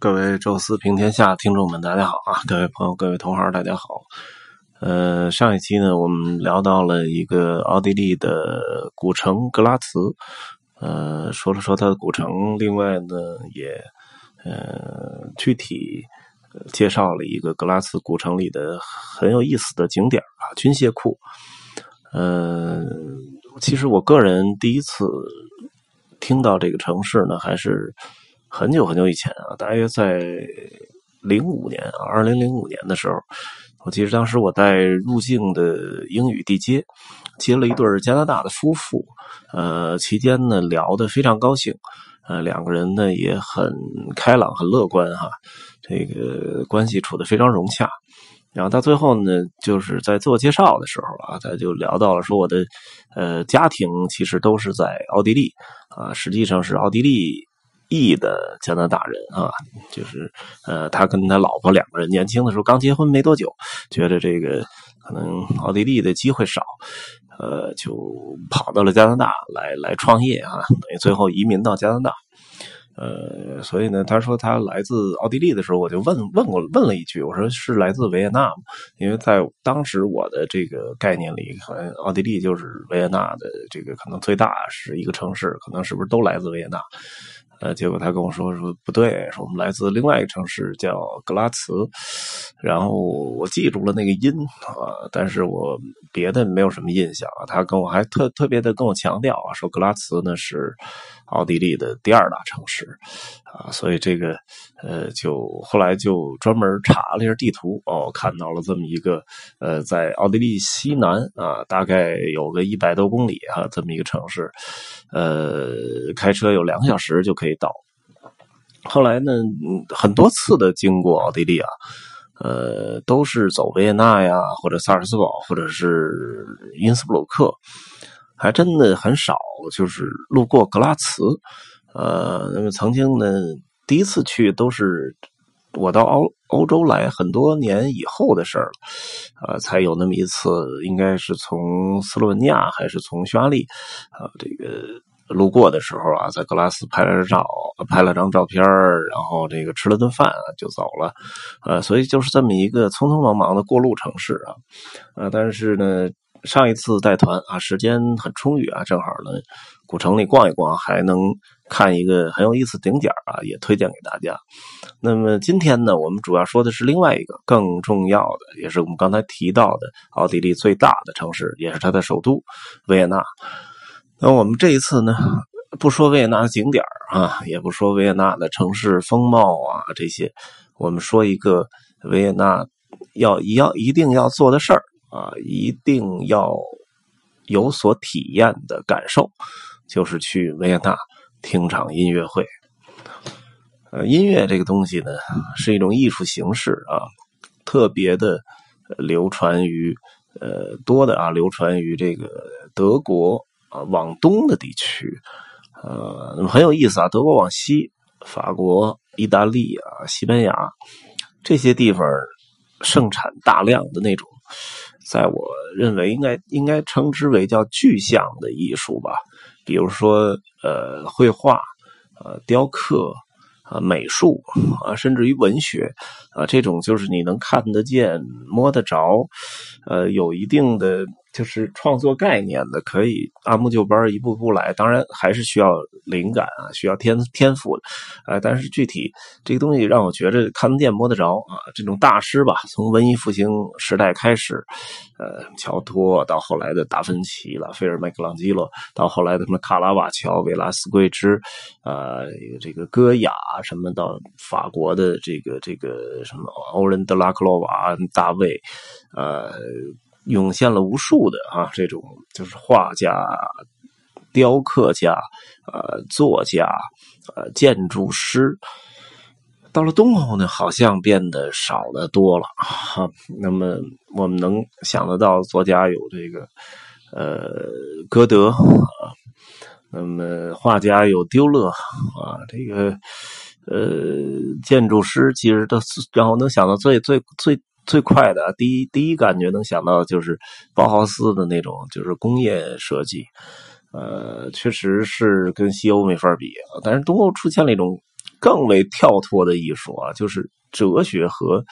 各位宙斯平天下听众们，大家好啊！各位朋友，各位同行，大家好。呃，上一期呢，我们聊到了一个奥地利的古城格拉茨，呃，说了说它的古城，另外呢，也呃具体介绍了一个格拉茨古城里的很有意思的景点啊，军械库。呃，其实我个人第一次听到这个城市呢，还是。很久很久以前啊，大约在零五年啊，二零零五年的时候，我记得当时我带入境的英语地接，接了一对加拿大的夫妇，呃，期间呢聊得非常高兴，呃，两个人呢也很开朗、很乐观哈，这个关系处得非常融洽。然后到最后呢，就是在自我介绍的时候啊，他就聊到了说我的呃家庭其实都是在奥地利啊，实际上是奥地利。裔的加拿大人啊，就是呃，他跟他老婆两个人年轻的时候刚结婚没多久，觉得这个可能奥地利的机会少，呃，就跑到了加拿大来来创业啊，等于最后移民到加拿大。呃，所以呢，他说他来自奥地利的时候，我就问问过问了一句，我说是来自维也纳吗？因为在当时我的这个概念里，可能奥地利就是维也纳的这个可能最大是一个城市，可能是不是都来自维也纳？呃，结果他跟我说说不对，说我们来自另外一个城市叫格拉茨，然后我记住了那个音啊，但是我别的没有什么印象啊。他跟我还特特别的跟我强调啊，说格拉茨呢是奥地利的第二大城市啊，所以这个呃，就后来就专门查了一下地图哦，看到了这么一个呃，在奥地利西南啊，大概有个一百多公里哈，这么一个城市，呃，开车有两个小时就可以。到后来呢，很多次的经过奥地利啊，呃，都是走维也纳呀，或者萨尔茨堡，或者是因斯布鲁克，还真的很少，就是路过格拉茨。呃，那么曾经呢，第一次去都是我到欧欧洲来很多年以后的事儿了，呃，才有那么一次，应该是从斯洛文尼亚还是从匈牙利啊，这个。路过的时候啊，在格拉斯拍了照，拍了张照片然后这个吃了顿饭就走了，呃，所以就是这么一个匆匆忙忙的过路城市啊，呃，但是呢，上一次带团啊，时间很充裕啊，正好呢，古城里逛一逛，还能看一个很有意思景点啊，也推荐给大家。那么今天呢，我们主要说的是另外一个更重要的，也是我们刚才提到的奥地利最大的城市，也是它的首都维也纳。那我们这一次呢，不说维也纳的景点啊，也不说维也纳的城市风貌啊这些，我们说一个维也纳要要一定要做的事儿啊，一定要有所体验的感受，就是去维也纳听场音乐会。呃，音乐这个东西呢，是一种艺术形式啊，特别的流传于呃多的啊，流传于这个德国。啊，往东的地区，呃，很有意思啊。德国往西，法国、意大利啊、西班牙这些地方盛产大量的那种，在我认为应该应该称之为叫具象的艺术吧，比如说呃，绘画、呃，雕刻。啊，美术啊，甚至于文学啊，这种就是你能看得见、摸得着，呃，有一定的就是创作概念的，可以按部就班一步步来。当然还是需要灵感啊，需要天天赋的，呃，但是具体这个东西让我觉着看得见、摸得着啊，这种大师吧，从文艺复兴时代开始，呃，乔托到后来的达芬奇、拉斐尔、麦克朗基罗，到后来的什么卡拉瓦乔、维拉斯贵兹，呃，这个戈雅。什么到法国的这个这个什么欧仁德拉克洛瓦大卫，呃，涌现了无数的啊这种就是画家、雕刻家、呃作家、呃建筑师。到了东欧呢，好像变得少的多了哈。那么我们能想得到作家有这个呃歌德啊，那么画家有丢勒啊，这个。呃，建筑师其实都然后能想到最最最最快的第一第一感觉能想到就是包豪斯的那种就是工业设计，呃，确实是跟西欧没法比。但是东欧出现了一种更为跳脱的艺术啊，就是哲学和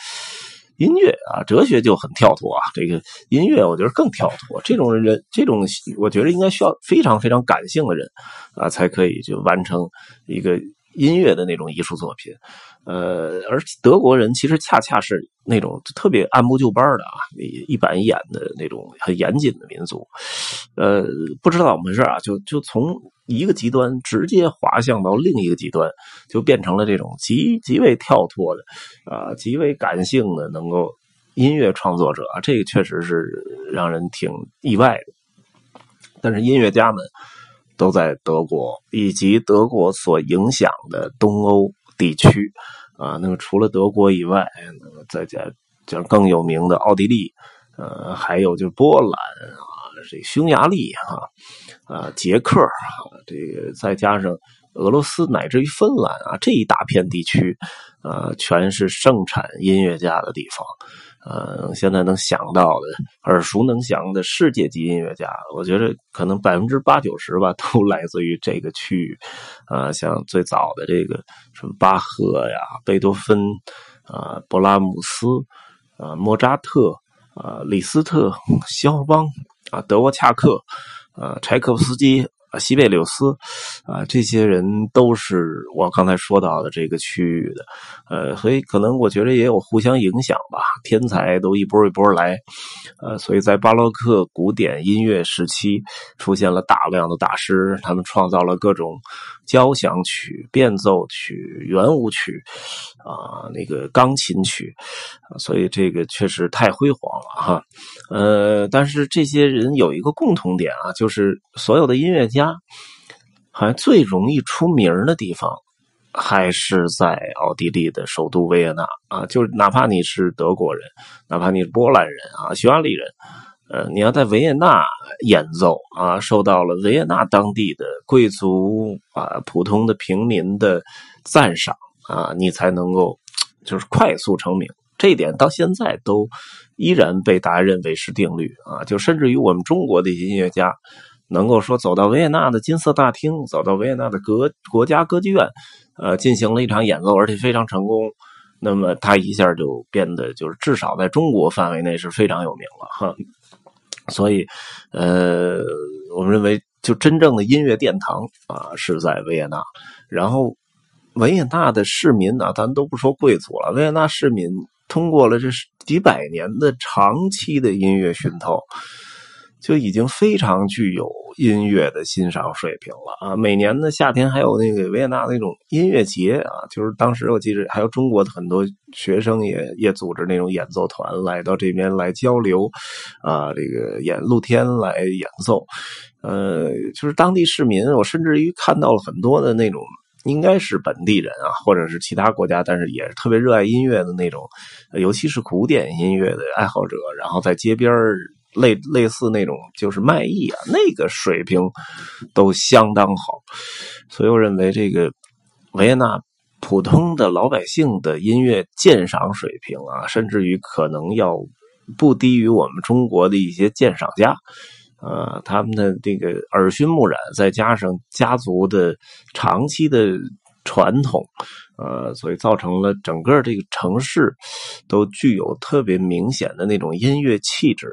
音乐啊。哲学就很跳脱啊，这个音乐我觉得更跳脱。这种人，这种我觉得应该需要非常非常感性的人啊，才可以就完成一个。音乐的那种艺术作品，呃，而德国人其实恰恰是那种特别按部就班的啊，一板一眼的那种很严谨的民族，呃，不知道怎么回事啊，就就从一个极端直接滑向到另一个极端，就变成了这种极极为跳脱的啊，极为感性的能够音乐创作者，这个确实是让人挺意外的，但是音乐家们。都在德国以及德国所影响的东欧地区啊，那么除了德国以外，那么再加讲更有名的奥地利，呃，还有就是波兰啊，这匈牙利哈啊，捷克啊，这个再加上俄罗斯乃至于芬兰啊，这一大片地区啊，全是盛产音乐家的地方。呃，现在能想到的、耳熟能详的世界级音乐家，我觉得可能百分之八九十吧，都来自于这个区域。啊，像最早的这个什么巴赫呀、贝多芬啊、勃拉姆斯啊、莫扎特啊、李斯特、肖邦啊、德沃恰克啊、柴可夫斯基。啊，西贝柳斯，啊，这些人都是我刚才说到的这个区域的，呃，所以可能我觉得也有互相影响吧。天才都一波一波来，呃，所以在巴洛克古典音乐时期出现了大量的大师，他们创造了各种交响曲、变奏曲、圆舞曲，啊，那个钢琴曲，所以这个确实太辉煌了哈。呃，但是这些人有一个共同点啊，就是所有的音乐家。家好像最容易出名的地方，还是在奥地利的首都维也纳啊！就是哪怕你是德国人，哪怕你是波兰人啊、匈牙利人，呃，你要在维也纳演奏啊，受到了维也纳当地的贵族啊、普通的平民的赞赏啊，你才能够就是快速成名。这一点到现在都依然被大家认为是定律啊！就甚至于我们中国的一些音乐家。能够说走到维也纳的金色大厅，走到维也纳的国国家歌剧院，呃，进行了一场演奏，而且非常成功，那么他一下就变得就是至少在中国范围内是非常有名了哈。所以，呃，我们认为就真正的音乐殿堂啊是在维也纳，然后维也纳的市民啊，咱都不说贵族了，维也纳市民通过了这几百年的长期的音乐熏陶。就已经非常具有音乐的欣赏水平了啊！每年的夏天还有那个维也纳那种音乐节啊，就是当时我记得还有中国的很多学生也也组织那种演奏团来到这边来交流啊，这个演露天来演奏，呃，就是当地市民，我甚至于看到了很多的那种应该是本地人啊，或者是其他国家，但是也特别热爱音乐的那种，尤其是古典音乐的爱好者，然后在街边类类似那种就是卖艺啊，那个水平都相当好，所以我认为这个维也纳普通的老百姓的音乐鉴赏水平啊，甚至于可能要不低于我们中国的一些鉴赏家，呃，他们的这个耳熏目染，再加上家族的长期的传统。呃，所以造成了整个这个城市都具有特别明显的那种音乐气质。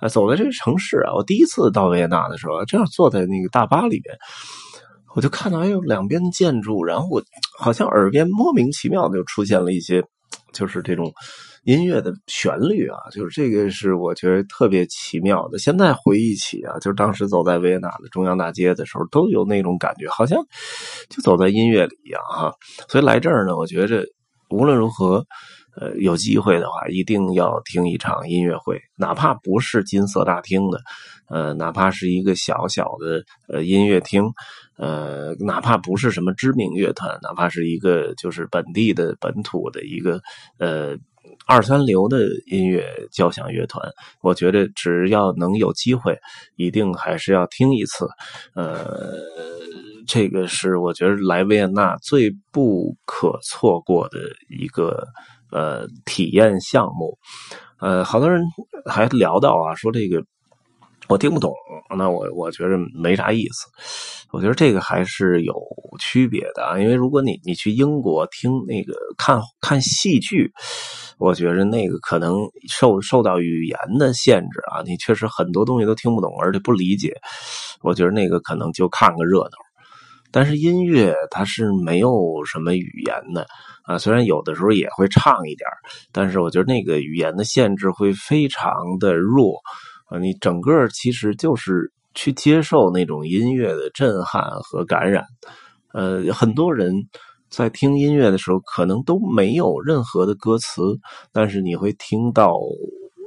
啊，走在这个城市啊，我第一次到维也纳的时候，这样坐在那个大巴里边，我就看到哎呦，两边的建筑，然后我好像耳边莫名其妙的就出现了一些，就是这种。音乐的旋律啊，就是这个是我觉得特别奇妙的。现在回忆起啊，就是当时走在维也纳的中央大街的时候，都有那种感觉，好像就走在音乐里一样哈。所以来这儿呢，我觉着无论如何，呃，有机会的话，一定要听一场音乐会，哪怕不是金色大厅的，呃，哪怕是一个小小的呃音乐厅，呃，哪怕不是什么知名乐团，哪怕是一个就是本地的本土的一个呃。二三流的音乐交响乐团，我觉得只要能有机会，一定还是要听一次。呃，这个是我觉得来维也纳最不可错过的一个呃体验项目。呃，好多人还聊到啊，说这个我听不懂，那我我觉得没啥意思。我觉得这个还是有区别的啊，因为如果你你去英国听那个看看戏剧，我觉得那个可能受受到语言的限制啊，你确实很多东西都听不懂，而且不理解。我觉得那个可能就看个热闹。但是音乐它是没有什么语言的啊，虽然有的时候也会唱一点但是我觉得那个语言的限制会非常的弱。啊，你整个其实就是去接受那种音乐的震撼和感染。呃，很多人在听音乐的时候，可能都没有任何的歌词，但是你会听到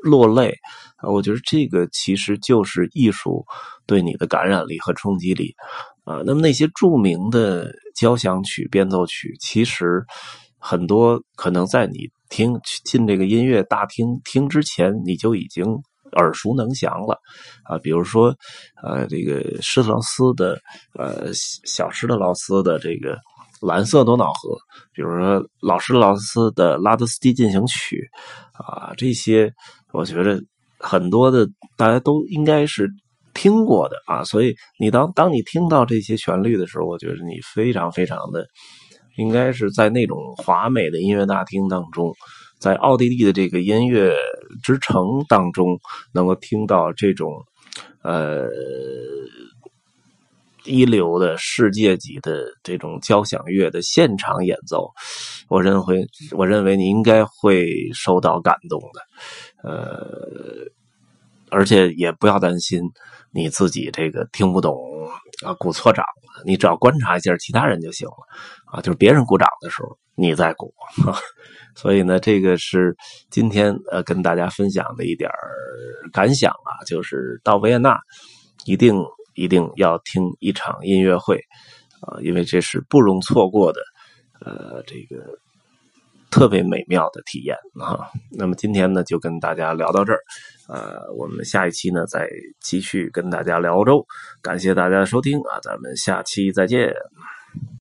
落泪。啊，我觉得这个其实就是艺术对你的感染力和冲击力。啊，那么那些著名的交响曲变奏曲，其实很多可能在你听进这个音乐大厅听之前，你就已经。耳熟能详了，啊，比如说，呃，这个施特劳斯的，呃，小施特劳斯的这个《蓝色多瑙河》，比如说老施特劳斯的《拉德斯基进行曲》，啊，这些我觉得很多的大家都应该是听过的啊，所以你当当你听到这些旋律的时候，我觉得你非常非常的应该是在那种华美的音乐大厅当中。在奥地利的这个音乐之城当中，能够听到这种呃一流的世界级的这种交响乐的现场演奏，我认为我认为你应该会受到感动的，呃，而且也不要担心你自己这个听不懂啊，鼓错掌了，你只要观察一下其他人就行了啊，就是别人鼓掌的时候你在鼓。所以呢，这个是今天呃跟大家分享的一点感想啊，就是到维也纳一定一定要听一场音乐会啊，因为这是不容错过的呃这个特别美妙的体验啊。那么今天呢就跟大家聊到这儿，呃，我们下一期呢再继续跟大家聊欧洲，感谢大家的收听啊，咱们下期再见。